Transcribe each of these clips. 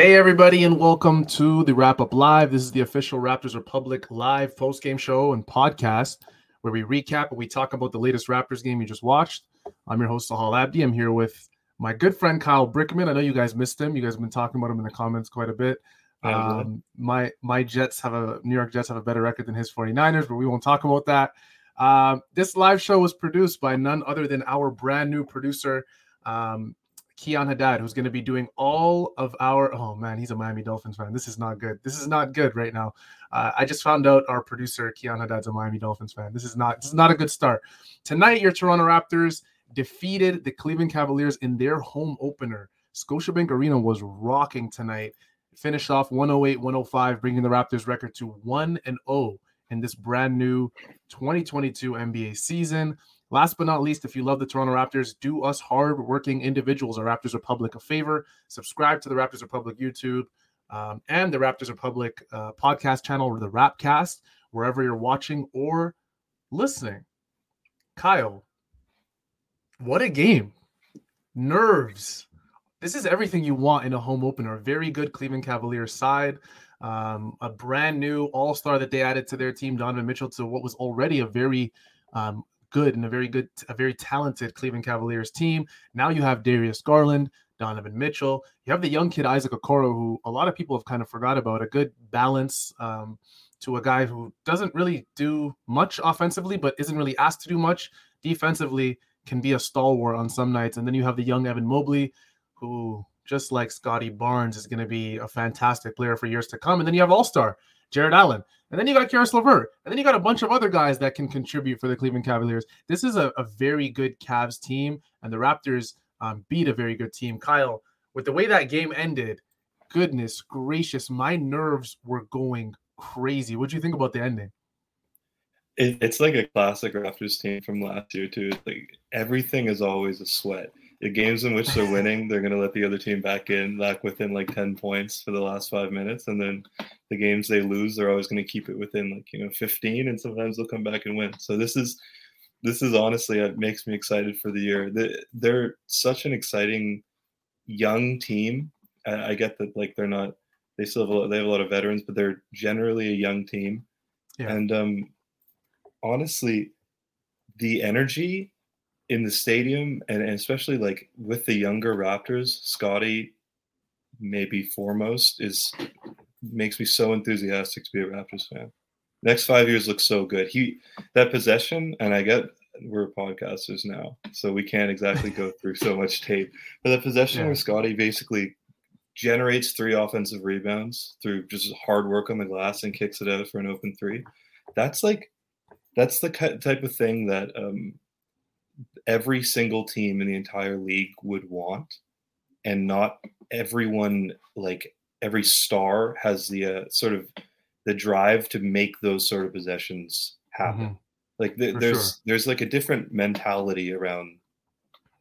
Hey, everybody, and welcome to the Wrap Up Live. This is the official Raptors Republic live post game show and podcast where we recap and we talk about the latest Raptors game you just watched. I'm your host, Sahal Abdi. I'm here with my good friend Kyle Brickman. I know you guys missed him. You guys have been talking about him in the comments quite a bit. Um, my my Jets have a New York Jets have a better record than his 49ers, but we won't talk about that. Um, this live show was produced by none other than our brand new producer, um, Keon Haddad, who's going to be doing all of our. Oh man, he's a Miami Dolphins fan. This is not good. This is not good right now. Uh, I just found out our producer Keon Haddad's a Miami Dolphins fan. This is not. This is not a good start. Tonight, your Toronto Raptors defeated the Cleveland Cavaliers in their home opener. Scotiabank Arena was rocking tonight. Finished off 108 105, bringing the Raptors record to 1 and 0 in this brand new 2022 NBA season. Last but not least, if you love the Toronto Raptors, do us hard-working individuals, our Raptors Republic, a favor. Subscribe to the Raptors Republic YouTube um, and the Raptors Republic uh, podcast channel or the Rapcast, wherever you're watching or listening. Kyle, what a game! Nerves. This is everything you want in a home opener. A very good Cleveland Cavaliers side. Um, a brand new all star that they added to their team, Donovan Mitchell, to what was already a very um, good and a very good, a very talented Cleveland Cavaliers team. Now you have Darius Garland, Donovan Mitchell. You have the young kid Isaac Okoro, who a lot of people have kind of forgot about. A good balance um, to a guy who doesn't really do much offensively, but isn't really asked to do much defensively. Can be a stalwart on some nights. And then you have the young Evan Mobley, who just like Scotty Barnes is going to be a fantastic player for years to come. And then you have All Star Jarrett Allen. And then you got Caris LeVert. And then you got a bunch of other guys that can contribute for the Cleveland Cavaliers. This is a, a very good Cavs team, and the Raptors um, beat a very good team. Kyle, with the way that game ended, goodness gracious, my nerves were going crazy. What do you think about the ending? It, it's like a classic Raptors team from last year too. It's Like everything is always a sweat. The games in which they're winning, they're going to let the other team back in, back within like ten points for the last five minutes, and then the games they lose, they're always going to keep it within like you know fifteen, and sometimes they'll come back and win. So this is this is honestly it makes me excited for the year. They're such an exciting young team. I get that like they're not they still have a lot, they have a lot of veterans, but they're generally a young team. Yeah. And um, honestly, the energy in the stadium and, and especially like with the younger Raptors, Scotty maybe foremost is makes me so enthusiastic to be a Raptors fan. Next five years looks so good. He that possession, and I get we're podcasters now, so we can't exactly go through so much tape. But the possession yeah. where Scotty basically generates three offensive rebounds through just hard work on the glass and kicks it out for an open three. That's like that's the type of thing that um, every single team in the entire league would want, and not everyone like every star has the uh, sort of the drive to make those sort of possessions happen. Mm-hmm. Like the, there's sure. there's like a different mentality around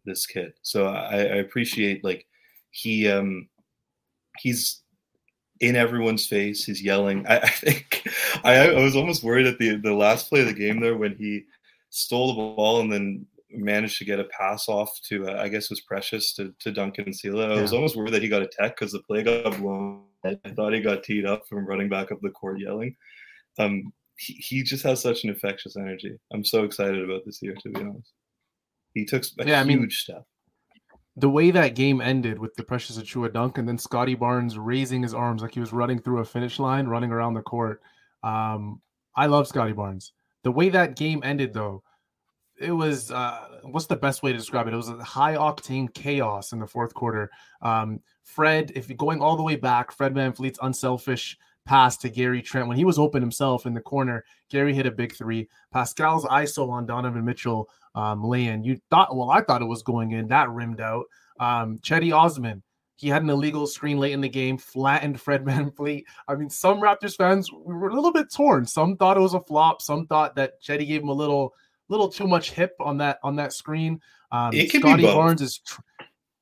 this kid. So I, I appreciate like he um he's in everyone's face. He's yelling. I, I think I, I was almost worried at the the last play of the game there when he stole the ball and then managed to get a pass off to uh, I guess it was Precious to, to Duncan Sela. I was almost worried that he got a tech because the play got blown. I thought he got teed up from running back up the court yelling. Um, he, he just has such an infectious energy. I'm so excited about this year, to be honest. He took a yeah, huge I mean, step. The way that game ended with the Precious Achiuwa dunk and then Scotty Barnes raising his arms like he was running through a finish line, running around the court. Um, I love Scotty Barnes. The way that game ended, though, it was uh, what's the best way to describe it? It was a high octane chaos in the fourth quarter. Um, Fred, if you're going all the way back, Fred VanVleet's unselfish pass to Gary Trent when he was open himself in the corner. Gary hit a big three. Pascal's ISO on Donovan Mitchell um. You thought, well, I thought it was going in. That rimmed out. Um, Cedi Osman, he had an illegal screen late in the game, flattened Fred VanVleet. I mean, some Raptors fans were a little bit torn. Some thought it was a flop. Some thought that Cedi gave him a little, little too much hip on that on that screen. Um, It could be both. Barnes is, tr-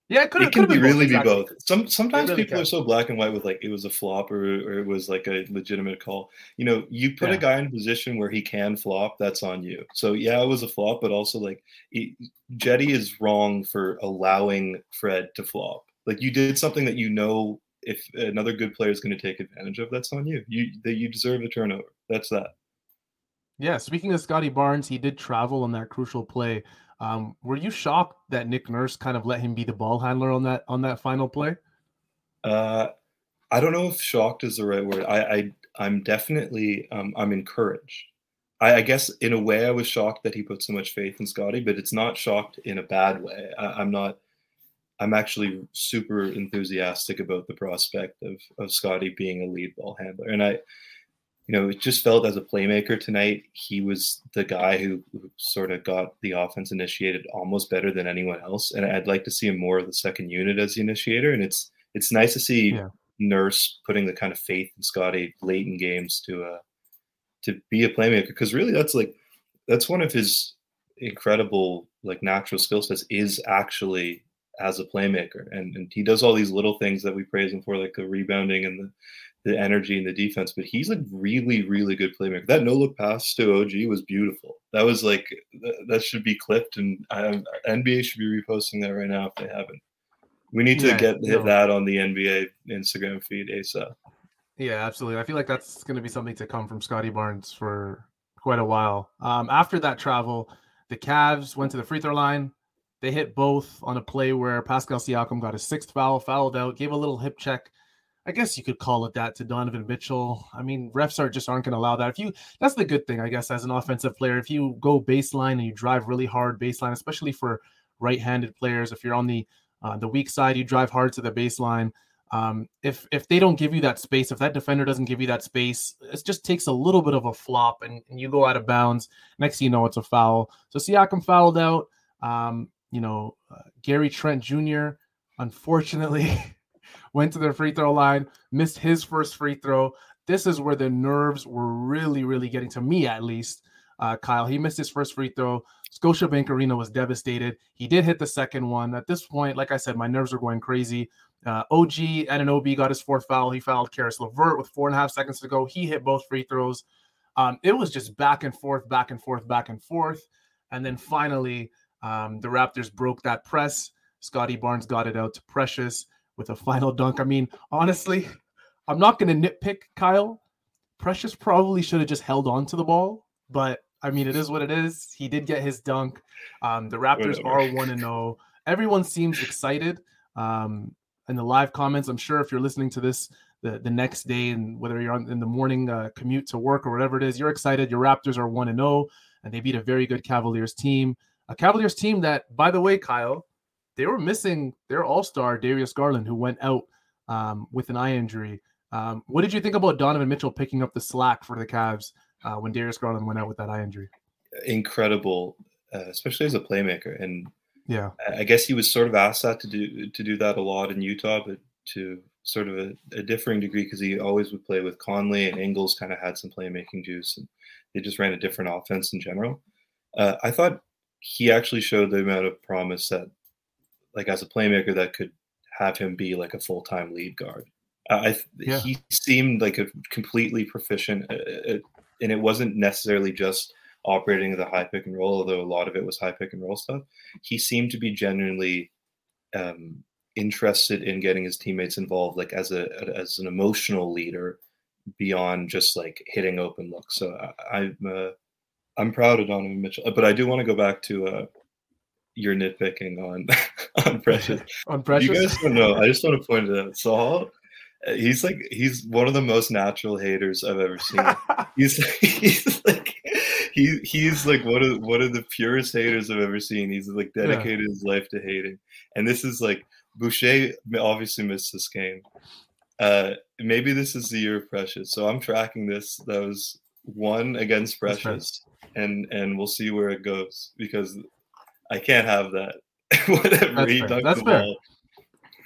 yeah, it could it can be really exactly. be both. Some sometimes really people are so black and white with like it was a flop or, or it was like a legitimate call. You know, you put Yeah. a guy in a position where he can flop, that's on you. So yeah, it was a flop, but also like it, Cedi is wrong for allowing Fred to flop. Like you did something that you know if another good player is going to take advantage of, that's on you. You that you deserve a turnover. That's that. Yeah, speaking of Scotty Barnes, he did travel on that crucial play. Um, were you shocked that Nick Nurse kind of let him be the ball handler on that on that final play? Uh, I don't know if shocked is the right word. I, I I'm definitely um, I'm encouraged. I, I guess in a way I was shocked that he put so much faith in Scotty, but it's not shocked in a bad way. I, I'm not. I'm actually super enthusiastic about the prospect of of Scotty being a lead ball handler, and I, you know, it just felt as a playmaker tonight, he was the guy who, who sort of got the offense initiated almost better than anyone else, and I'd like to see him more of the second unit as the initiator, and it's it's nice to see Yeah. Nurse putting the kind of faith in Scotty late in games to uh to be a playmaker. Because really that's like that's one of his incredible like natural skill sets is actually as a playmaker. And and he does all these little things that we praise him for like the rebounding and the the energy and the defense but he's a really really good playmaker that no look pass to og was beautiful that was like that should be clipped and I, nba should be reposting that right now if they haven't we need to Yeah, get no. that on the nba instagram feed asap Yeah, absolutely. I feel like that's going to be something to come from Scotty Barnes for quite a while. Um, after that travel, the Cavs went to the free throw line. They hit both on a play where Pascal Siakam got his sixth foul, fouled out, gave a little hip check. I guess you could call it that to Donovan Mitchell. I mean, refs are just aren't going to allow that. If you, that's the good thing, I guess, as an offensive player. If you go baseline and you drive really hard baseline, especially for right-handed players, if you're on the uh, the weak side, you drive hard to the baseline. Um, if if they don't give you that space, if that defender doesn't give you that space, it just takes a little bit of a flop and, and you go out of bounds. Next thing you know, it's a foul. So Siakam fouled out. Um, you know, uh, Gary Trent Jr. unfortunately went to the free throw line, missed his first free throw. This is where the nerves were really, really getting to me, at least. Uh, Kyle, he missed his first free throw. Scotiabank Arena was devastated. He did hit the second one. At this point, like I said, my nerves were going crazy. Uh, OG Anunoby got his fourth foul. He fouled Caris LeVert with four and a half seconds to go. He hit both free throws. Um, it was just back and forth, back and forth, back and forth. And then finally, um, the Raptors broke that press. Scotty Barnes got it out to Precious with a final dunk. I mean, honestly, I'm not going to nitpick Kyle. Precious probably should have just held on to the ball, but I mean, it is what it is. He did get his dunk. Um, the Raptors Whatever. are 1 and 0. Everyone seems excited. Um, in the live comments, I'm sure if you're listening to this the, the next day and whether you're on in the morning uh, commute to work or whatever it is, you're excited. Your Raptors are 1 and 0 and they beat a very good Cavaliers team. A Cavaliers team that, by the way, Kyle, they were missing their all-star Darius Garland, who went out um, with an eye injury. Um, what did you think about Donovan Mitchell picking up the slack for the Cavs uh, when Darius Garland went out with that eye injury? incredible uh, especially as a playmaker and Yeah, I guess he was sort of asked that to do to do that a lot in Utah, but to sort of a, a differing degree because he always would play with Conley and Ingles kind of had some playmaking juice and they just ran a different offense in general. Uh, I thought he actually showed the amount of promise that, like as a playmaker, that could have him be like a full time lead guard. Uh, I Yeah. he seemed like a completely proficient, uh, uh, and it wasn't necessarily just operating the high pick and roll, although a lot of it was high pick and roll stuff. He seemed to be genuinely um, interested in getting his teammates involved, like as a as an emotional leader, beyond just like hitting open looks. So I, I'm uh, I'm proud of Donovan Mitchell, but I do want to go back to uh, your nitpicking on on Precious. on Precious, You guys don't know. I just want to point it out. Saul, uh, he's like he's one of the most natural haters I've ever seen. he's he's like he he's like one of one of the purest haters I've ever seen. He's like Yeah. dedicated his life to hating, and this is like Boucher obviously missed this game. Uh, maybe this is the year of Precious. So I'm tracking this. That was one against Precious, and and we'll see where it goes because I can't have that. Whatever That's he fair. dunked That's the fair. ball.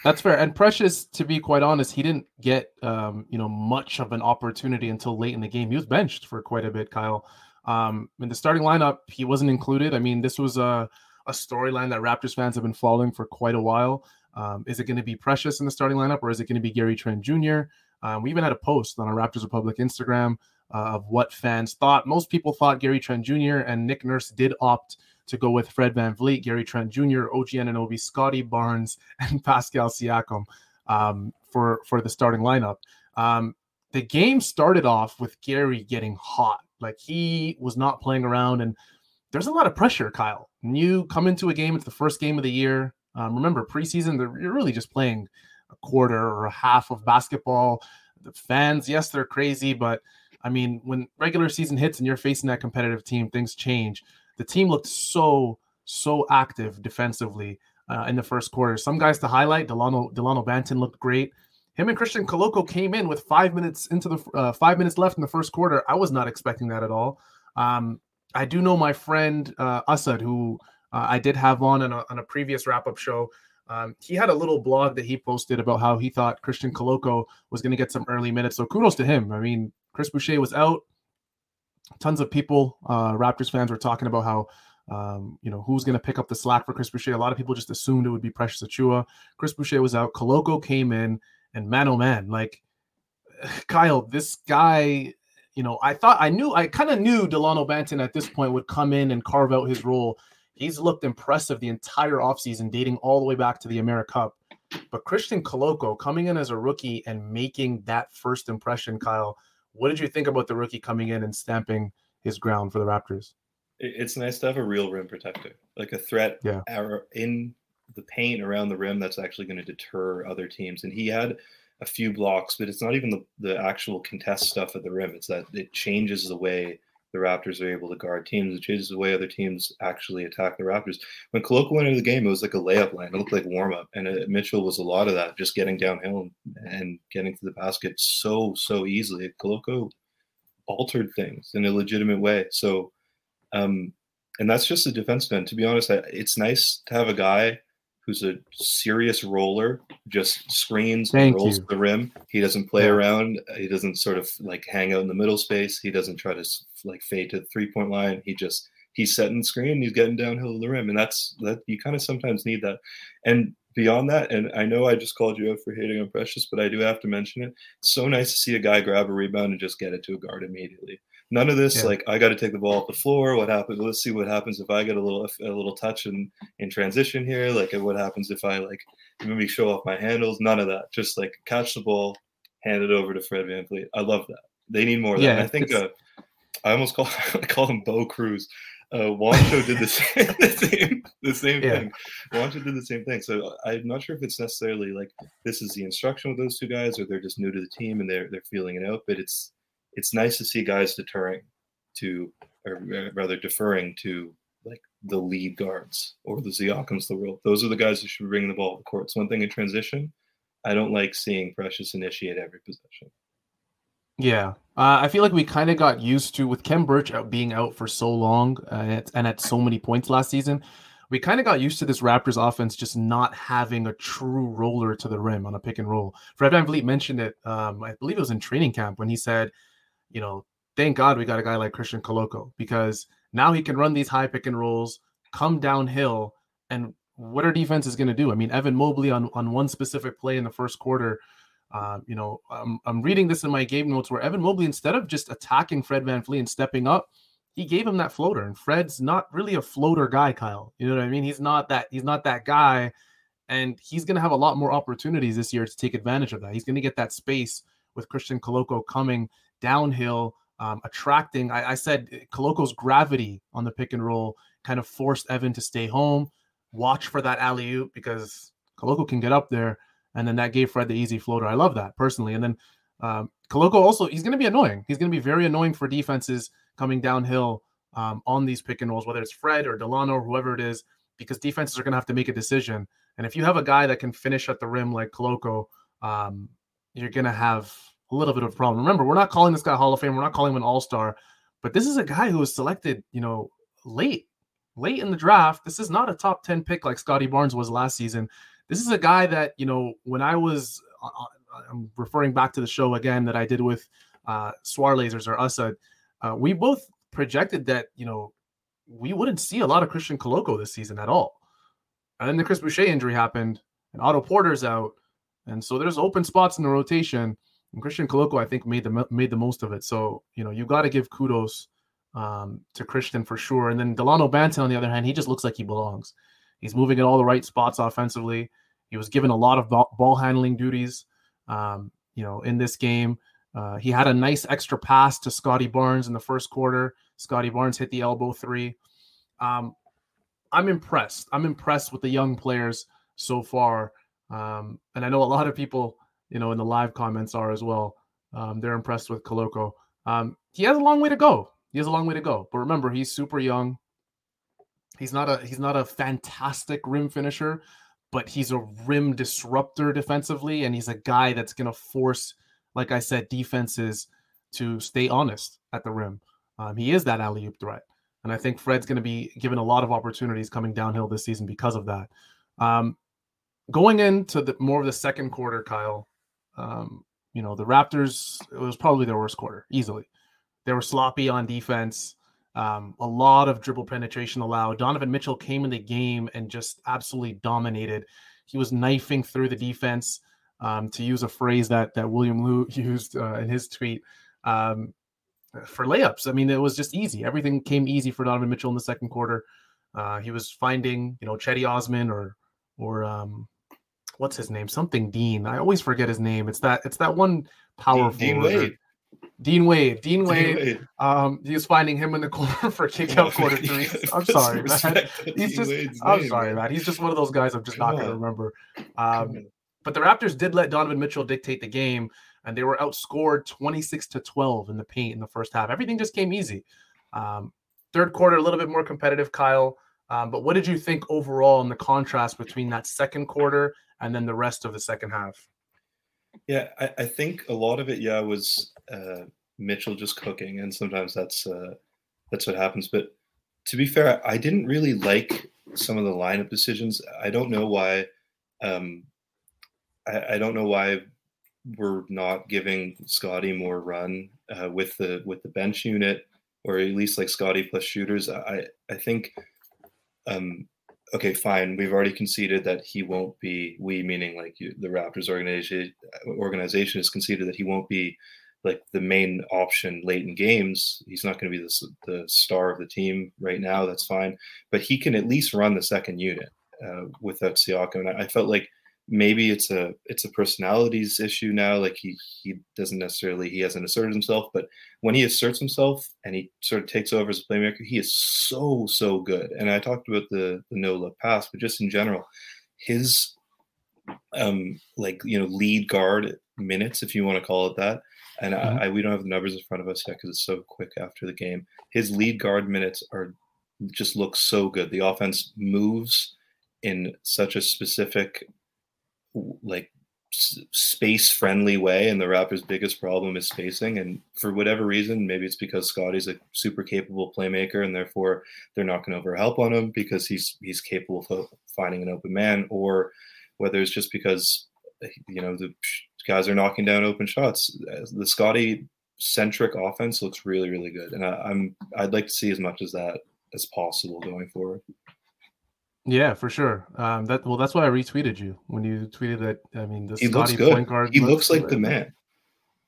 That's fair. And Precious, to be quite honest, he didn't get um, you know much of an opportunity until late in the game. He was benched for quite a bit, Kyle. Um, in the starting lineup, he wasn't included. I mean, this was a a storyline that Raptors fans have been following for quite a while. Um, is it going to be Precious in the starting lineup, or is it going to be Gary Trent Jr.? Um, we even had a post on our Raptors Republic Instagram uh, of what fans thought. Most people thought Gary Trent Jr. and Nick Nurse did opt to go with Fred VanVleet, Gary Trent Jr., OG Anunoby, Scotty Barnes, and Pascal Siakam um, for for the starting lineup. Um, the game started off with Gary getting hot, like he was not playing around, and there's a lot of pressure, Kyle. When you come into a game, it's the first game of the year. Um, remember, preseason, you're really just playing a quarter or a half of basketball. The fans, yes, they're crazy, but I mean, when regular season hits and you're facing that competitive team, things change. The team looked so, so active defensively uh, in the first quarter. Some guys to highlight: Delano Delano Banton looked great. Him and Christian Koloko came in with five minutes into the uh, five minutes left in the first quarter. I was not expecting that at all. Um, I do know my friend uh, Asad, who uh, I did have on on a, on a previous wrap up show. Um, he had a little blog that he posted about how he thought Christian Koloko was going to get some early minutes. So kudos to him. I mean, Chris Boucher was out. Tons of people, uh, Raptors fans, were talking about how, um, you know, who's going to pick up the slack for Chris Boucher. A lot of people just assumed it would be Precious Achiuwa. Chris Boucher was out. Koloko came in, and man, oh man, like Kyle, this guy, you know, I thought I knew, I kind of knew Delano Banton at this point would come in and carve out his role. He's looked impressive the entire offseason, dating all the way back to the Americup. But Christian Koloko coming in as a rookie and making that first impression, Kyle, what did you think about the rookie coming in and stamping his ground for the Raptors? It's nice to have a real rim protector, like a threat Yeah. in the paint around the rim that's actually going to deter other teams. And he had a few blocks, but it's not even the, the actual contest stuff at the rim. It's that it changes the way the Raptors are able to guard teams. It changes the way other teams actually attack the Raptors. When Koloko went into the game, it was like a layup line. It looked like warm up. And uh, Mitchell was a lot of that, just getting downhill and, getting to the basket so, so easily. Koloko altered things in a legitimate way. So, um, and that's just a defenseman. To be honest, I, it's nice to have a guy who's a serious roller, just screens, Thank rolls you. the rim. He doesn't play Yeah. around. He doesn't sort of like hang out in the middle space. He doesn't try to like fade to the three point line. He just he's setting the screen. He's getting downhill to the rim, and that's that. You kind of sometimes need that. And beyond that, and I know I just called you out for hating on Precious, but I do have to mention it. It's so nice to see a guy grab a rebound and just get it to a guard immediately. None of this Yeah. like I got to take the ball off the floor. What happens? Let's see what happens if I get a little a little touch in in transition here. Like what happens if I like maybe show off my handles? None of that. Just like catch the ball, hand it over to Fred VanVleet. I love that. They need more of that. And I think uh, I almost call I call him Bo Cruz. Uh, Juancho did the same, the same, the same Yeah. thing. Juancho did the same thing. So I'm not sure if it's necessarily like this is the instruction with those two guys, or they're just new to the team and they're they're feeling it out. But it's it's nice to see guys deterring to, or uh, rather deferring to like the lead guards or the Siakams of the world. Those are the guys who should be bringing the ball to the court. It's one thing in transition. I don't like seeing Precious initiate every possession. Yeah, uh, I feel like we kind of got used to with Khem Birch out being out for so long uh, and, at, and at so many points last season. We kind of got used to this Raptors offense just not having a true roller to the rim on a pick and roll. Fred VanVleet mentioned it. Um, I believe it was in training camp when he said, "You know, thank God we got a guy like Christian Koloko because now he can run these high pick and rolls, come downhill, and what are defenses going to do? I mean, Evan Mobley on on one specific play in the first quarter." Uh, you know, I'm, I'm reading this in my game notes where Evan Mobley, instead of just attacking Fred VanVleet and stepping up, he gave him that floater. And Fred's not really a floater guy, Kyle. You know what I mean? He's not that. He's not that guy, and he's going to have a lot more opportunities this year to take advantage of that. He's going to get that space with Christian Koloko coming downhill, um, attracting. I, I said Koloko's gravity on the pick and roll kind of forced Evan to stay home, watch for that alley oop because Koloko can get up there and then that gave Fred the easy floater. I love that personally. And then um, Koloko also he's going to be annoying. He's going to be very annoying for defenses coming downhill um, on these pick and rolls, whether it's Fred or Delano or whoever it is, because defenses are going to have to make a decision. And if you have a guy that can finish at the rim like Koloko, um, you're gonna have a little bit of a problem. Remember, we're not calling this guy Hall of Fame. We're not calling him an All Star, but this is a guy who was selected, you know, late, late in the draft. This is not a top ten pick like Scotty Barnes was last season. This is a guy that you know when I was, uh, uh, I'm referring back to the show again that I did with uh, Swar Lasers or Usad. Uh, we both projected that you know we wouldn't see a lot of Christian Koloko this season at all. And then the Chris Boucher injury happened, and Otto Porter's out, and so there's open spots in the rotation. And Christian Koloko, I think, made the made the most of it. So you know you got to give kudos um, to Christian for sure. And then Delano Banton, on the other hand, he just looks like he belongs. He's moving in all the right spots offensively. He was given a lot of ball handling duties, um, you know, in this game. Uh, he had a nice extra pass to Scotty Barnes in the first quarter. Scotty Barnes hit the elbow three. Um, I'm impressed. I'm impressed with the young players so far. Um, and I know a lot of people, you know, in the live comments are as well. Um, they're impressed with Koloko. Um, he has a long way to go. He has a long way to go. But remember, he's super young. He's not a he's not a fantastic rim finisher, but he's a rim disruptor defensively, and he's a guy that's gonna force, like I said, defenses to stay honest at the rim. Um, he is that alley oop threat. And I think Fred's to be given a lot of opportunities coming downhill this season because of that. Um, going into the more of the second quarter, Kyle, um, you know, the Raptors, it was probably their worst quarter, easily. They were sloppy on defense. Um, a lot of dribble penetration allowed. Donovan Mitchell came in the game and just absolutely dominated. He was knifing through the defense, um, to use a phrase that that William Lou used uh, in his tweet. Um, for layups. I mean, it was just easy. Everything came easy for Donovan Mitchell in the second quarter. Uh, he was finding, you know, Cedi Osman or or um, what's his name? Something Dean. I always forget his name. It's that it's that one power Dean, Dean Wade. Dean Wade. Dean Wade. Dean Wade. Um, he was finding him in the corner for kick out quarter three. I'm sorry, man. He's just. I'm name, sorry, man. man. He's just one of those guys I'm just Come not going to remember. Um, but the Raptors did let Donovan Mitchell dictate the game and they were outscored 26 to 12 in the paint in the first half. Everything just came easy. Um, third quarter, a little bit more competitive, Kyle. Um, but what did you think overall in the contrast between that second quarter and then the rest of the second half? Yeah, I, I think a lot of it, yeah, was uh, Mitchell just cooking, and sometimes that's uh, that's what happens. But to be fair, I didn't really like some of the lineup decisions. I don't know why. Um, I, I don't know why we're not giving Scotty more run uh, with the with the bench unit, or at least like Scotty plus shooters. I I think, um, okay, fine. We've already conceded that he won't be. We meaning like you, the Raptors organization organization has conceded that he won't be like the main option late in games. He's not going to be the the star of the team right now. That's fine, but he can at least run the second unit uh, without Siakam. And I, I felt like maybe it's a it's a personalities issue now like he he doesn't necessarily he hasn't asserted himself but when he asserts himself and he sort of takes over as a playmaker he is so so good. And i talked about the the no look pass but just in general his um like you know lead guard minutes if you want to call it that and mm-hmm. I, I, we don't have the numbers in front of us yet because it's so quick after the game. His lead guard minutes are just look so good. The offense moves in such a specific like space friendly way and the Raptors biggest problem is spacing and for whatever reason maybe it's because scotty's a super capable playmaker and therefore they're not going to overhelp on him because he's he's capable of finding an open man or whether it's just because you know the guys are knocking down open shots. The scotty centric offense looks really really good and I, I'm I'd like to see as much as that as possible going forward yeah, for sure. Um, that well, that's why I retweeted you when you tweeted that. I mean, the he Scottie looks good. point guard. He looks, looks like the man.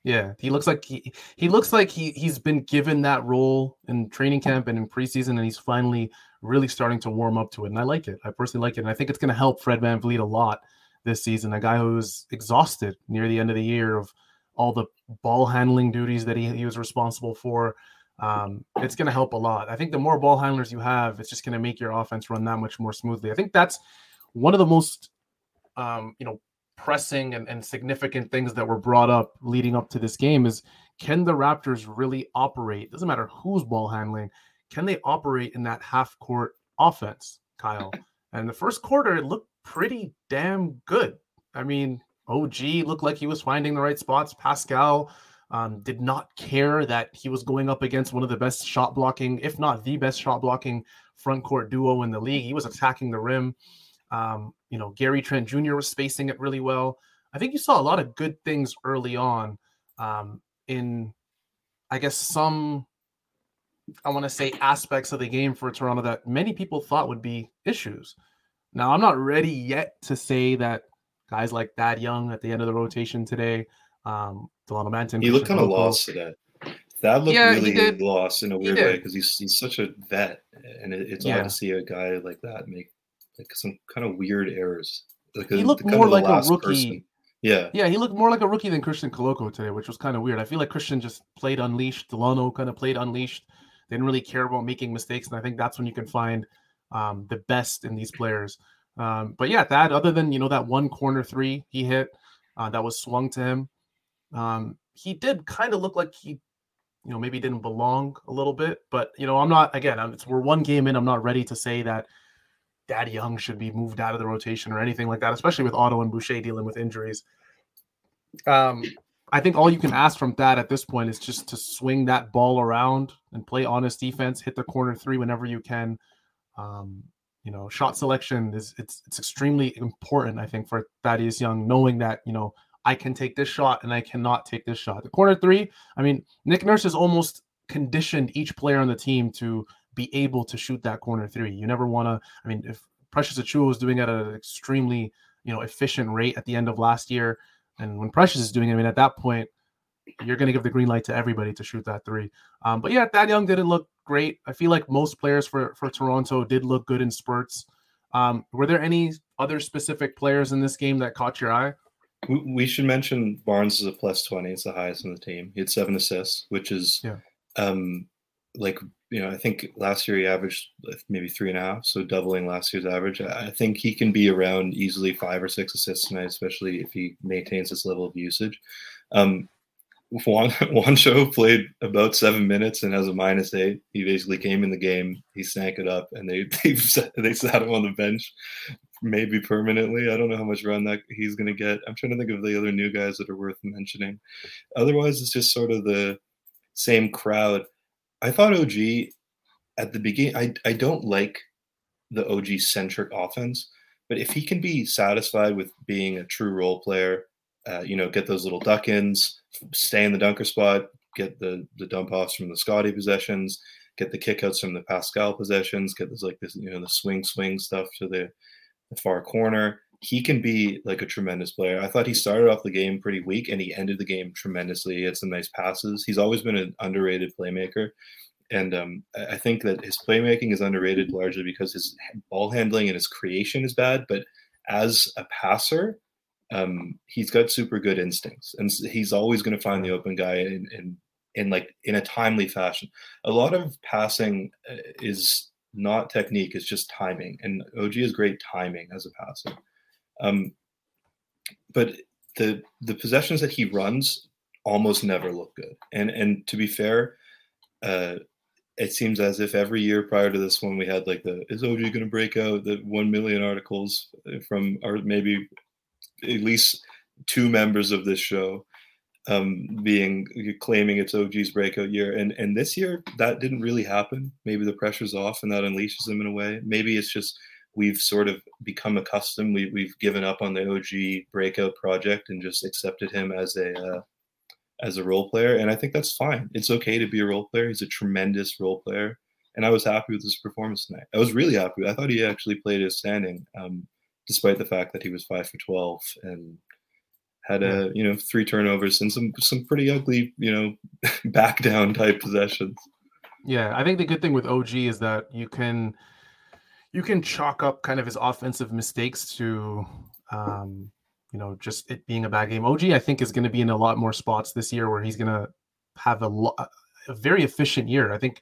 Yeah, he looks like he he looks like he he's been given that role in training camp and in preseason, and he's finally really starting to warm up to it. And I like it. I personally like it, and I think it's going to help Fred Van VanVleet a lot this season. A guy who was exhausted near the end of the year of all the ball handling duties that he, he was responsible for um, it's going to help a lot. I think the more ball handlers you have, it's just going to make your offense run that much more smoothly. I think that's one of the most, um, you know, pressing and, and significant things that were brought up leading up to this game is can the Raptors really operate? Doesn't matter who's ball handling. Can they operate in that half court offense, Kyle? And the first quarter, it looked pretty damn good. I mean, OG looked like he was finding the right spots. Pascal um, did not care that he was going up against one of the best shot blocking, if not the best shot blocking front court duo in the league. He was attacking the rim. Um, you know, Gary Trent Jr. was spacing it really well. I think you saw a lot of good things early on um, in, I guess, some, I want to say, aspects of the game for Toronto that many people thought would be issues. Now, I'm not ready yet to say that guys like Thad Young at the end of the rotation today um, Delano Banton. He looked kind of lost today. That looked yeah, really lost in a weird way because he's he's such a vet, and it, it's yeah. odd to see a guy like that make like some kind of weird errors. Like he looked more like a rookie. Person. Yeah, yeah, he looked more like a rookie than Christian Koloko today, which was kind of weird. I feel like Christian just played unleashed. Delano kind of played unleashed. They didn't really care about making mistakes, and I think that's when you can find um, the best in these players. Um, but yeah, that other than you know that one corner three he hit uh, that was swung to him, um, he did kind of look like he, you know, maybe didn't belong a little bit. But you know, I'm not again. I'm, we're one game in. I'm not ready to say that Thad Young should be moved out of the rotation or anything like that. Especially with Otto and Boucher dealing with injuries. Um, I think all you can ask from that at this point is just to swing that ball around and play honest defense. Hit the corner three whenever you can. Um, you know, shot selection is it's it's extremely important. I think for Thaddeus Young, knowing that you know I can take this shot and I cannot take this shot. The corner three, I mean, Nick Nurse has almost conditioned each player on the team to be able to shoot that corner three. You never want to, I mean, if Precious Achiuwa was doing it at an extremely, you know, efficient rate at the end of last year, and when Precious is doing it, I mean, at that point, you're going to give the green light to everybody to shoot that three. Um, but yeah, Thad Young didn't look great. I feel like most players for for Toronto did look good in spurts. Um, were there any other specific players in this game that caught your eye? We should mention Barnes is a plus 20. It's the highest in the team. He had seven assists, which is yeah. um like you know, I think last year he averaged maybe three and a half, so doubling last year's average. I think he can be around easily five or six assists tonight, especially if he maintains this level of usage. Um, Juan Juancho played about seven minutes and has a minus eight. He basically came in the game, he sank it up, and they they, they sat him on the bench maybe permanently. I don't know how much run that he's going to get. I'm trying to think of the other new guys that are worth mentioning. Otherwise, it's just sort of the same crowd. I thought OG at the beginning. I I don't like the OG centric offense, but if he can be satisfied with being a true role player, uh, you know, get those little duck ins, stay in the dunker spot, get the the dump offs from the Scotty possessions, get the kickouts from the Pascal possessions, get this like this you know the swing swing stuff to the the far corner. He can be like a tremendous player. I thought he started off the game pretty weak and he ended the game tremendously. He had some nice passes. He's always been an underrated playmaker. And um, I think that his playmaking is underrated largely because his ball handling and his creation is bad. But as a passer, um, he's got super good instincts, and he's always going to find the open guy in, in in like in a timely fashion. A lot of passing uh, is not technique. It's just timing. And OG is great timing as a passer. Um, but the the possessions that he runs almost never look good. And and to be fair, uh, it seems as if every year prior to this one we had like the is OG going to break out the one million articles from or maybe at least two members of this show um, being claiming it's OG's breakout year. And and this year that didn't really happen. Maybe the pressure's off and that unleashes him in a way. Maybe it's just we've sort of become accustomed. We we've given up on the OG breakout project and just accepted him as a uh, as a role player. And I think that's fine. It's okay to be a role player. He's a tremendous role player. And I was happy with his performance tonight. I was really happy. I thought he actually played his standing, um, despite the fact that he was five for twelve and had a you know three turnovers and some some pretty ugly you know back down type possessions. Yeah, I think the good thing with OG is that you can you can chalk up kind of his offensive mistakes to um, you know just it being a bad game. OG I think is going to be in a lot more spots this year where he's going to have a, lo- a very efficient year. I think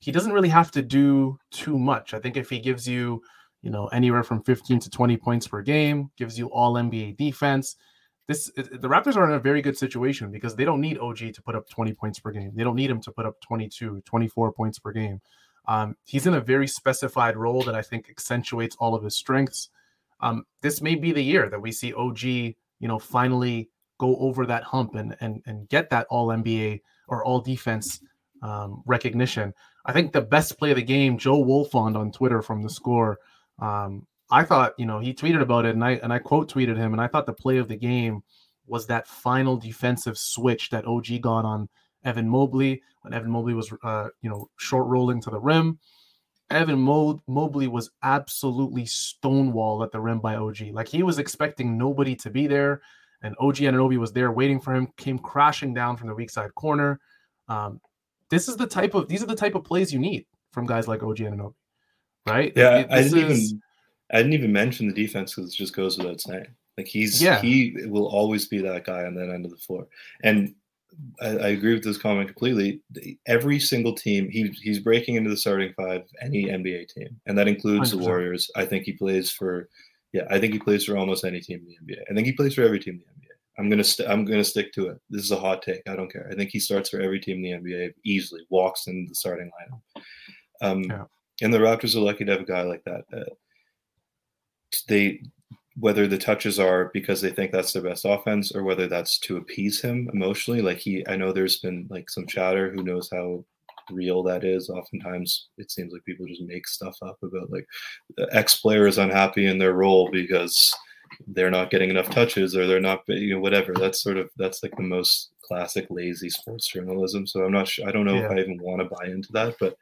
he doesn't really have to do too much. I think if he gives you you know anywhere from 15 to 20 points per game, gives you all NBA defense, this the Raptors are in a very good situation because they don't need OG to put up 20 points per game. They don't need him to put up 22, 24 points per game. Um, he's in a very specified role that I think accentuates all of his strengths. Um, this may be the year that we see OG you know, finally go over that hump and and and get that all NBA or all defense um, recognition. I think the best play of the game, Joe Wolfond on Twitter from the score. Um, I thought, you know, he tweeted about it and I and I quote tweeted him and I thought the play of the game was that final defensive switch that OG got on Evan Mobley when Evan Mobley was, uh, you know, short rolling to the rim. Evan Mo- Mobley was absolutely stonewalled at the rim by OG. Like he was expecting nobody to be there, and OG Anunoby was there waiting for him. Came crashing down from the weak side corner. Um, this is the type of these are the type of plays you need from guys like OG Anunoby, right? Yeah, It- I this didn't is- even I didn't even mention the defense because it just goes without saying. Like he's Yeah. he will always be that guy on that end of the floor. And I, I agree with this comment completely. Every single team, he he's breaking into the starting five, any NBA team, and that includes the 100%. Warriors. I think he plays for, yeah, I think he plays for almost any team in the NBA. I think he plays for every team in the NBA. I'm gonna st- I'm gonna stick to it. This is a hot take. I don't care. I think he starts for every team in the NBA easily. Walks in the starting lineup. Um, Yeah. And the Raptors are lucky to have a guy like that. Uh, they whether the touches are because they think that's their best offense or whether that's to appease him emotionally. Like he i know there's been like some chatter who knows how real that is. Oftentimes it seems like people just make stuff up about like the x player is unhappy in their role because they're not getting enough touches or they're not you know whatever. That's sort of that's like the most classic lazy sports journalism. So i'm not sure i don't know if i even want to buy into that but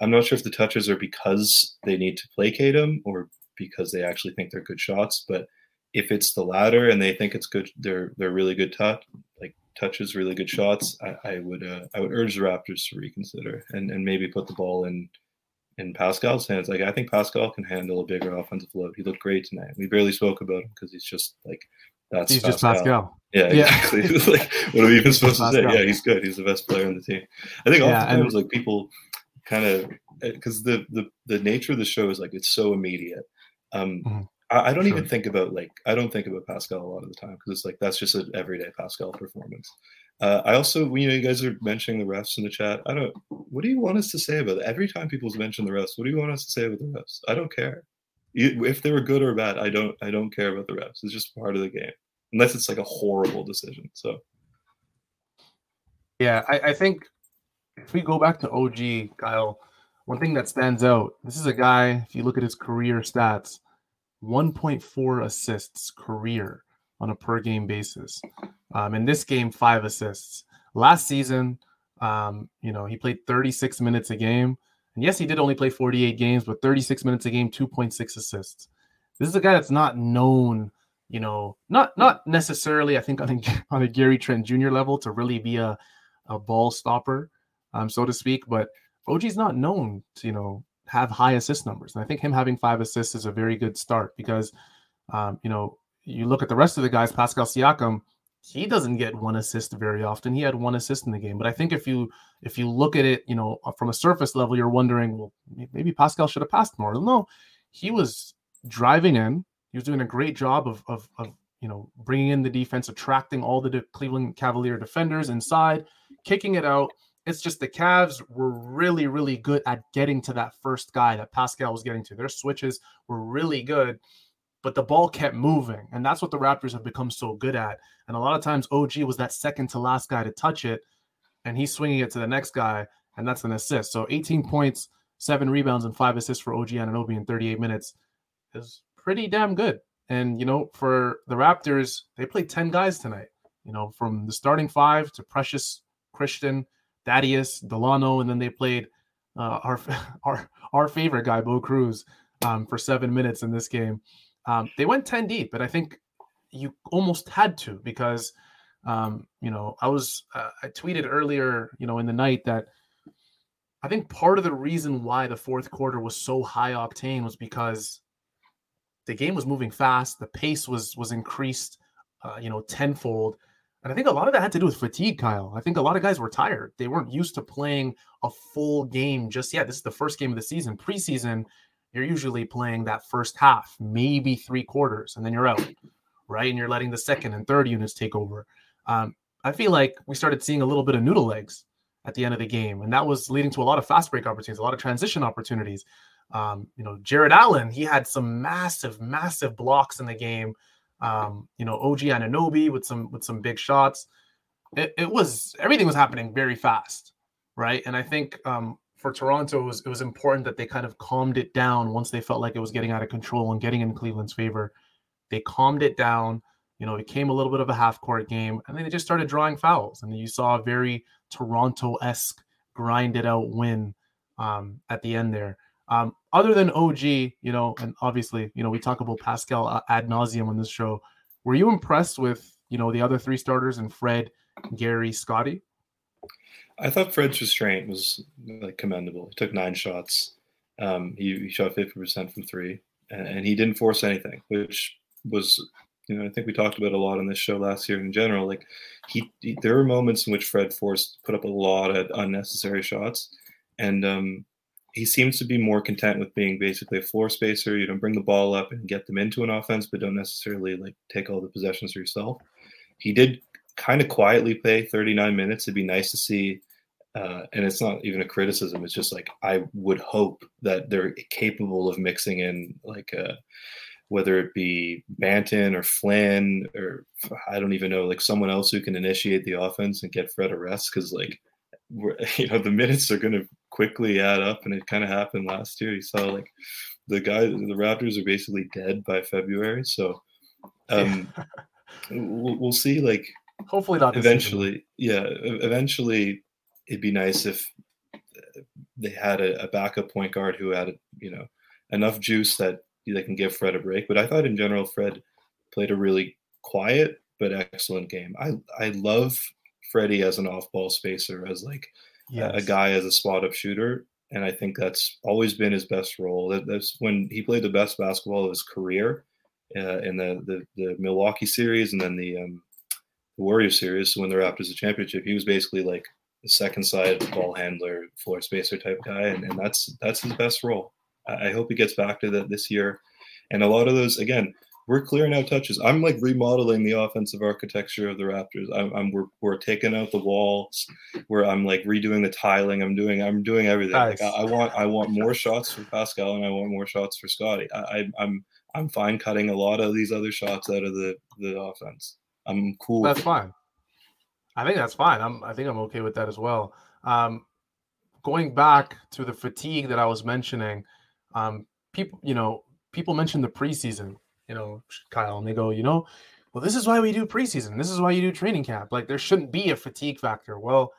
i'm not sure if the touches are because they need to placate him or because they actually think they're good shots. But if it's the latter and they think it's good, they're they're really good touch, like touches, really good shots. I, I would uh, I would urge the Raptors to reconsider and and maybe put the ball in in Pascal's hands. Like I think Pascal can handle a bigger offensive load. He looked great tonight. We barely spoke about him because he's just like that's he's just Pascal. Yeah, Yeah. exactly. like, what are we even supposed to say? Yeah, he's good. He's the best player on the team. I think Yeah, oftentimes and- like people kind of because the, the the nature of the show is like it's so immediate. Um, Mhm. I, I don't Sure. even think about like I don't think about Pascal a lot of the time because it's like that's just an everyday Pascal performance. Uh, I also, you know, you guys are mentioning the refs in the chat. I don't. What do you want us to say about it? Every time people mention the refs, what do you want us to say about the refs? I don't care. You- If they were good or bad, I don't. I don't care about the refs. It's just part of the game, unless it's like a horrible decision. So Yeah, I, I think if we go back to OG, Kyle, one thing that stands out, this is a guy, if you look at his career stats, 1.4 assists career on a per game basis. Um, in this game, five assists. Last season, um, you know, he played 36 minutes a game. And yes, he did only play 48 games, but 36 minutes a game, 2.6 assists. This is a guy that's not known, you know, not not necessarily, I think, on a, on a Gary Trent Jr. level to really be a, a ball stopper, um, so to speak. But OG's not known to, you know, have high assist numbers. And I think him having five assists is a very good start because, um, you know, you look at the rest of the guys, Pascal Siakam, he doesn't get one assist very often. He had one assist in the game. But I think if you if you look at it, you know, from a surface level, you're wondering, well, maybe Pascal should have passed more. No, he was driving in. He was doing a great job of of, of you know bringing in the defense, attracting all the de- Cleveland Cavalier defenders inside, kicking it out. It's just the Cavs were really, really good at getting to that first guy that Pascal was getting to. Their switches were really good, but the ball kept moving. And that's what the Raptors have become so good at. And a lot of times, OG was that second to last guy to touch it, and he's swinging it to the next guy, and that's an assist. So 18 points, seven rebounds, and five assists for OG Anunoby in 38 minutes is pretty damn good. And, you know, for the Raptors, they played 10 guys tonight, you know, from the starting five to Precious, Christian, Thaddeus, Delano, and then they played uh, our our our favorite guy, Bo Cruz, um, for seven minutes in this game. Um, they went ten deep, but I think you almost had to because um, you know I was uh, I tweeted earlier, you know, in the night that I think part of the reason why the fourth quarter was so high octane was because the game was moving fast, the pace was was increased, uh, you know, tenfold. And I think a lot of that had to do with fatigue, Kyle. I think a lot of guys were tired. They weren't used to playing a full game just yet. This is the first game of the season. Preseason, you're usually playing that first half, maybe three quarters, and then you're out, right? And you're letting the second and third units take over. Um, I feel like we started seeing a little bit of noodle legs at the end of the game, and that was leading to a lot of fast break opportunities, a lot of transition opportunities. Um, you know, Jarrett Allen, he had some massive, massive blocks in the game Um, you know, OG Anunoby with some with some big shots. It, it was everything was happening very fast, right? And I think um, for Toronto, it was, it was important that they kind of calmed it down once they felt like it was getting out of control and getting in Cleveland's favor. They calmed it down. You know, it came a little bit of a half court game, and then they just started drawing fouls. And you saw a very Toronto esque grinded out win um, at the end there. Um, other than OG, you know, and obviously, you know, we talk about Pascal ad nauseum on this show. Were you impressed with, you know, the other three starters and Fred, Gary, Scottie? I thought Fred's restraint was like commendable. He took nine shots. Um, he, he shot 50% from three, and, and, he didn't force anything, which was, you know, I think we talked about a lot on this show last year in general. Like, he, he there were moments in which Fred forced put up a lot of unnecessary shots, and um, he seems to be more content with being basically a floor spacer. You don't bring the ball up and get them into an offense, but don't necessarily like take all the possessions for yourself. He did kind of quietly play 39 minutes. It'd be nice to see. Uh, and it's not even a criticism. It's just like I would hope that they're capable of mixing in like uh, whether it be Banton or Flynn or I don't even know, like someone else who can initiate the offense and get Fred a rest because like you know the minutes are going to quickly add up, and it kind of happened last year. You saw like the guy, the Raptors are basically dead by February, so um, we'll, we'll, see. Like hopefully not. Eventually, yeah, eventually it'd be nice if they had a, a backup point guard who had you know enough juice that they can give Fred a break. But I thought in general Fred played a really quiet but excellent game. I I love Freddie as an off-ball spacer, as like yes. a, guy as a spot-up shooter, and I think that's always been his best role. That, that's when he played the best basketball of his career uh, in the, the, the Milwaukee series and then the um, Warrior series. So when the Raptors the championship, he was basically like the second side ball handler, floor spacer type guy, and, and that's that's his best role. I, I hope he gets back to that this year. And a lot of those, again, we're clearing out touches. I'm like remodeling the offensive architecture of the Raptors. I'm, I'm we're, we're taking out the walls. Where I'm like redoing the tiling. I'm doing I'm doing everything. Nice. Like I, I, want I want more shots for Pascal and I want more shots for Scottie. I, I I'm I'm fine cutting a lot of these other shots out of the the offense. I'm cool. That's fine. I think that's fine. I'm I think I'm okay with that as well. Um, going back to the fatigue that I was mentioning, um, people you know people mentioned the preseason you know, Kyle, and they go, you know, well, this is why we do preseason. This is why you do training camp. Like there shouldn't be a fatigue factor. Well,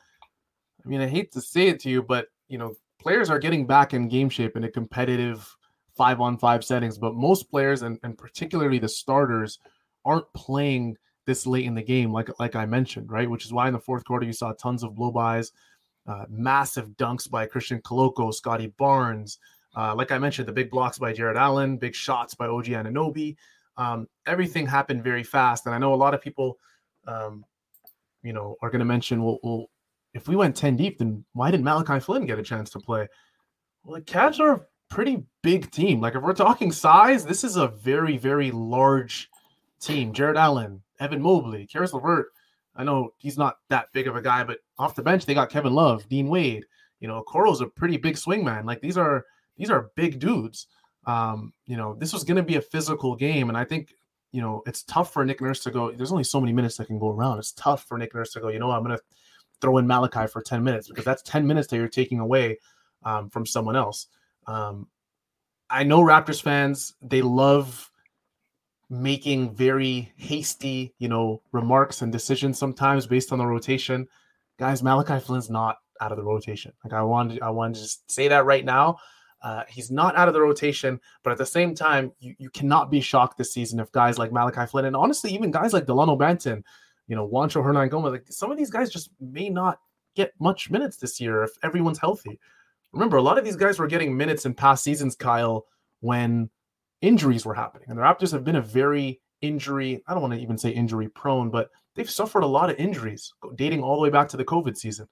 I mean, I hate to say it to you, but you know, players are getting back in game shape in a competitive five on five settings, but most players and, and particularly the starters aren't playing this late in the game, like like I mentioned, right? Which is why in the fourth quarter you saw tons of blow bys, uh, massive dunks by Christian Koloko, Scottie Barnes, uh, like I mentioned, the big blocks by Jarrett Allen, big shots by OG Anunoby. Um, everything happened very fast, and I know a lot of people, um, you know, are going to mention, well, well, if we went ten deep, then why didn't Malachi Flynn get a chance to play? Well, the Cavs are a pretty big team. Like if we're talking size, this is a very, very large team. Jarrett Allen, Evan Mobley, Caris LeVert. I know he's not that big of a guy, but off the bench they got Kevin Love, Dean Wade. You know, Okoro's a pretty big swing man. Like these are these are big dudes. Um, you know, this was going to be a physical game, and I think you know it's tough for Nick Nurse to go. There's only so many minutes that can go around. It's tough for Nick Nurse to go. You know, I'm going to throw in Malachi for 10 minutes because that's 10 minutes that you're taking away um, from someone else. Um, I know Raptors fans they love making very hasty, you know, remarks and decisions sometimes based on the rotation. Guys, Malachi Flynn's not out of the rotation. Like I wanted, I wanted to just say that right now. Uh, he's not out of the rotation, but at the same time, you, you cannot be shocked this season if guys like Malachi Flynn and honestly, even guys like Delano Banton, you know, Juancho Hernangomez, like some of these guys just may not get much minutes this year if everyone's healthy. Remember, a lot of these guys were getting minutes in past seasons, Kyle, when injuries were happening. And the Raptors have been a very injury, I don't want to even say injury prone, but they've suffered a lot of injuries dating all the way back to the COVID season,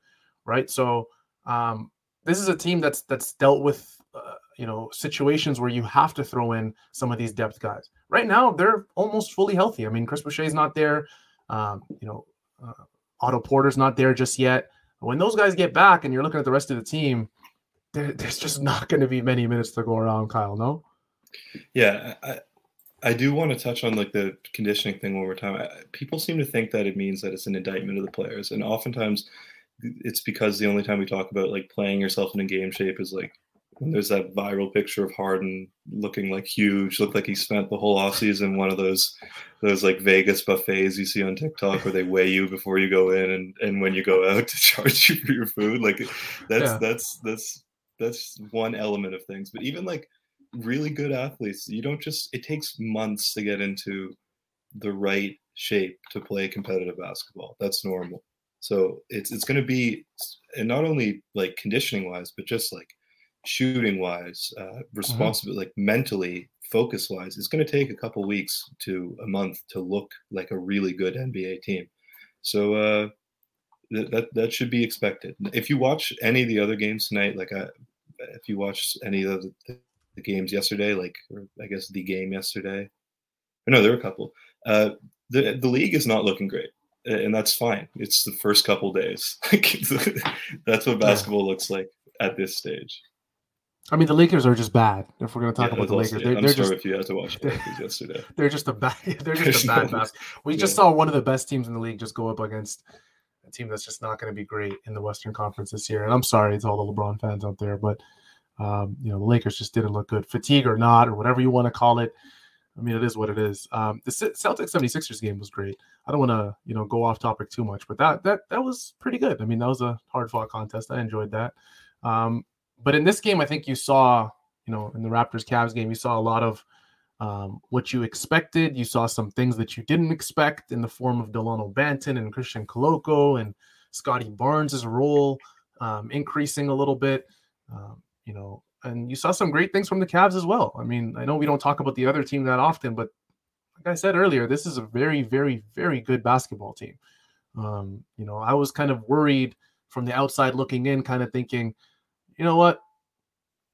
right? So, um, this is a team that's that's dealt with uh, you know situations where you have to throw in some of these depth guys. Right now, they're almost fully healthy. I mean, Chris Boucher's not there. Um, you know, uh, Otto Porter's not there just yet. When those guys get back, and you're looking at the rest of the team, there, there's just not going to be many minutes to go around. Kyle, no. Yeah, I, I do want to touch on like the conditioning thing one more time. People seem to think that it means that it's an indictment of the players, and oftentimes it's because the only time we talk about like playing yourself in a game shape is like when there's that viral picture of Harden looking like huge, looked like he spent the whole offseason one of those those like Vegas buffets you see on TikTok where they weigh you before you go in and, and when you go out to charge you for your food. Like that's yeah. that's that's that's one element of things. But even like really good athletes, you don't just it takes months to get into the right shape to play competitive basketball. That's normal. So it's it's going to be, and not only like conditioning wise, but just like shooting wise, uh, mm-hmm. responsible, mm-hmm. like mentally, focus wise, it's going to take a couple weeks to a month to look like a really good NBA team. So uh, th- that that should be expected. If you watch any of the other games tonight, like I, uh, if you watch any of the, the games yesterday, like I guess the game yesterday, no, there were a couple. Uh, the the league is not looking great and that's fine. It's the first couple days. that's what basketball looks like at this stage. I mean, the Lakers are just bad. If we're going to talk yeah, about the Lakers, they're, I'm they're sorry just, if you had to watch the yesterday. They're just a bad. They're just a bad no, We just saw one of the best teams in the league just go up against a team that's just not going to be great in the Western Conference this year. And I'm sorry to all the LeBron fans out there, but um, you know the Lakers just didn't look good. Fatigue or not, or whatever you want to call it. I mean, it is what it is. Um, the Celtics 76ers game was great. I don't want to, you know, go off topic too much, but that that that was pretty good. I mean, that was a hard fought contest. I enjoyed that. Um, but in this game, I think you saw, you know, in the Raptors Cavs game, you saw a lot of um, what you expected. You saw some things that you didn't expect in the form of Delano Banton and Christian Koloko and Scottie Barnes' role um, increasing a little bit. Um, you know, and you saw some great things from the Cavs as well. I mean, I know we don't talk about the other team that often, but like I said earlier, this is a very, very, very good basketball team. Um, you know, I was kind of worried from the outside looking in, kind of thinking, you know what,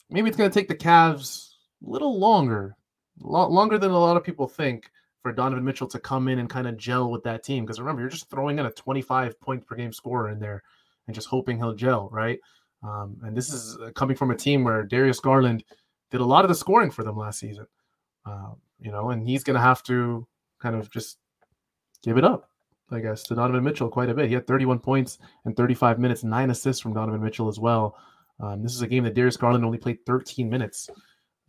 maybe it's going to take the Cavs a little longer, a lot longer than a lot of people think for Donovan Mitchell to come in and kind of gel with that team. Because remember, you're just throwing in a 25 point per game scorer in there and just hoping he'll gel, right? Um, and this is uh, coming from a team where Darius Garland did a lot of the scoring for them last season. Uh, you know, and he's going to have to kind of just give it up, I guess, to Donovan Mitchell quite a bit. He had 31 points and 35 minutes, nine assists from Donovan Mitchell as well. Um, this is a game that Darius Garland only played 13 minutes,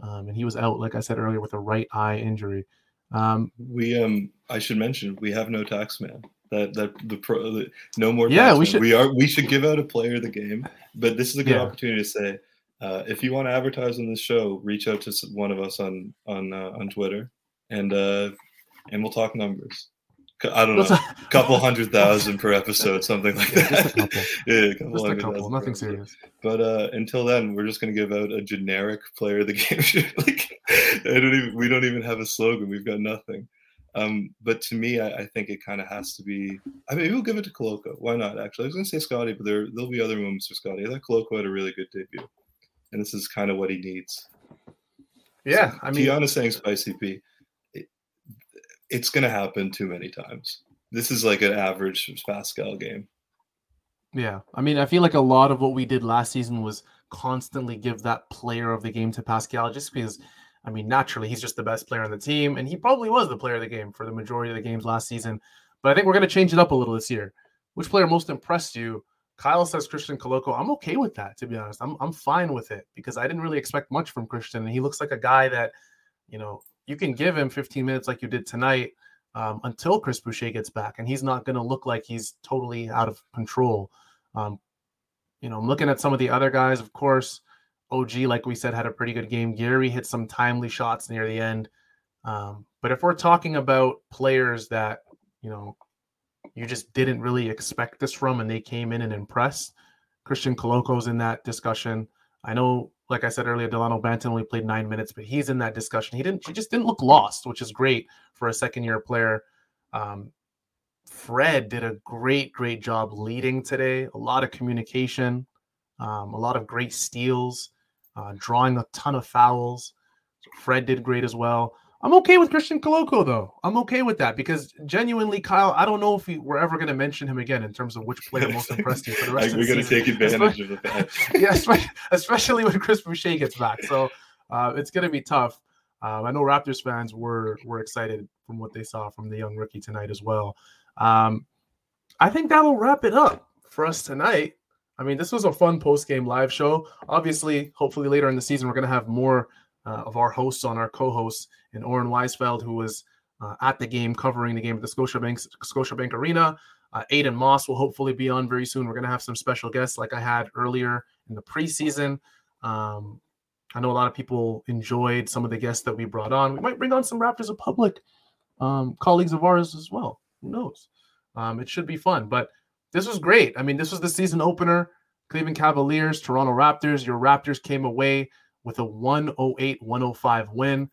um, and he was out, like I said earlier, with a right eye injury. Um, we, um, I should mention, we have no tax man that that the pro the, no more yeah we should we are we should give out a player of the game but this is a good yeah. opportunity to say uh, if you want to advertise on this show reach out to one of us on on uh, on twitter and uh and we'll talk numbers I don't know, a couple hundred thousand per episode, something like that. Just a couple. yeah, a couple just a couple, nothing serious. But uh, until then, we're just gonna give out a generic player of the game. like, I don't even, we don't even have a slogan. We've got nothing. Um, but to me, I, I think it kind of has to be. I mean, we'll give it to Koloko. Why not? Actually, I was going to say Scottie, but there there'll be other moments for Scottie. I thought Koloko had a really good debut, and this is kind of what he needs. Yeah, so, I mean, Tiana saying spicy P. It, it's going to happen too many times. This is like an average Pascal game. Yeah, I mean, I feel like a lot of what we did last season was constantly give that player of the game to Pascal, just because I mean, naturally, he's just the best player on the team, and he probably was the player of the game for the majority of the games last season. But I think we're going to change it up a little this year. Which player most impressed you? Kyle says Christian Koloko. I'm okay with that, to be honest. I'm, I'm fine with it because I didn't really expect much from Christian. And he looks like a guy that, you know, you can give him 15 minutes like you did tonight um, until Chris Boucher gets back. And he's not going to look like he's totally out of control. Um, you know, I'm looking at some of the other guys, of course. OG, like we said, had a pretty good game. Gary hit some timely shots near the end. Um, but if we're talking about players that, you know, you just didn't really expect this from and they came in and impressed, Christian Koloko's in that discussion. I know, like I said earlier, Delano Banton only played nine minutes, but he's in that discussion. He didn't, he just didn't look lost, which is great for a second year player. Um, Fred did a great, great job leading today. A lot of communication, um, a lot of great steals uh, drawing a ton of fouls. Fred did great as well. I'm okay with Christian Koloko though. I'm okay with that because genuinely, Kyle, I don't know if we, we're ever going to mention him again in terms of which player most impressed you for the rest like, of the season. We're going to take advantage of the fact. yeah, especially, especially, when Chris Boucher gets back. So uh, it's going to be tough. Um, I know Raptors fans were were excited from what they saw from the young rookie tonight as well. Um, I think that'll wrap it up for us tonight. I mean, this was a fun post game live show. Obviously, hopefully later in the season, we're going to have more uh, of our hosts on our co-hosts and Oren Weisfeld, who was uh, at the game covering the game at the Scotiabank Scotiabank Arena. Uh, Aiden Moss will hopefully be on very soon. We're going to have some special guests like I had earlier in the preseason. Um, I know a lot of people enjoyed some of the guests that we brought on. We might bring on some Raptors Republic um, colleagues of ours as well. Who knows? Um, it should be fun. But this was great. I mean, this was the season opener. Cleveland Cavaliers, Toronto Raptors. Your Raptors came away with a 108 105 win.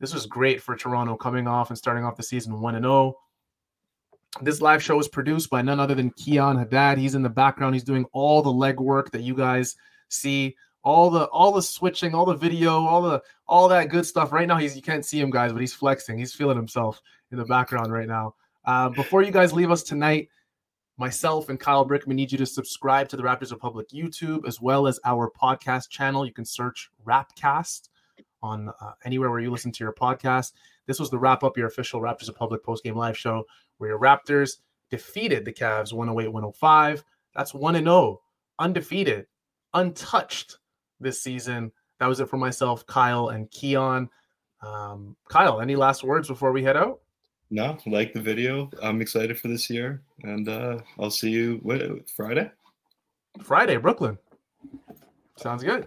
This was great for Toronto coming off and starting off the season 1 0. This live show is produced by none other than Keon Haddad. He's in the background. He's doing all the legwork that you guys see, all the all the switching, all the video, all the all that good stuff. Right now, he's you can't see him, guys, but he's flexing. He's feeling himself in the background right now. Uh, before you guys leave us tonight, myself and Kyle Brickman need you to subscribe to the Raptors Republic YouTube as well as our podcast channel. You can search Rapcast on uh, anywhere where you listen to your podcast. This was the wrap up your official Raptors Republic post game live show where your Raptors defeated the Cavs 108 105. That's 1 0, undefeated, untouched this season. That was it for myself, Kyle, and Keon. Um, Kyle, any last words before we head out? No, like the video. I'm excited for this year, and uh, I'll see you what, Friday. Friday, Brooklyn. Sounds good.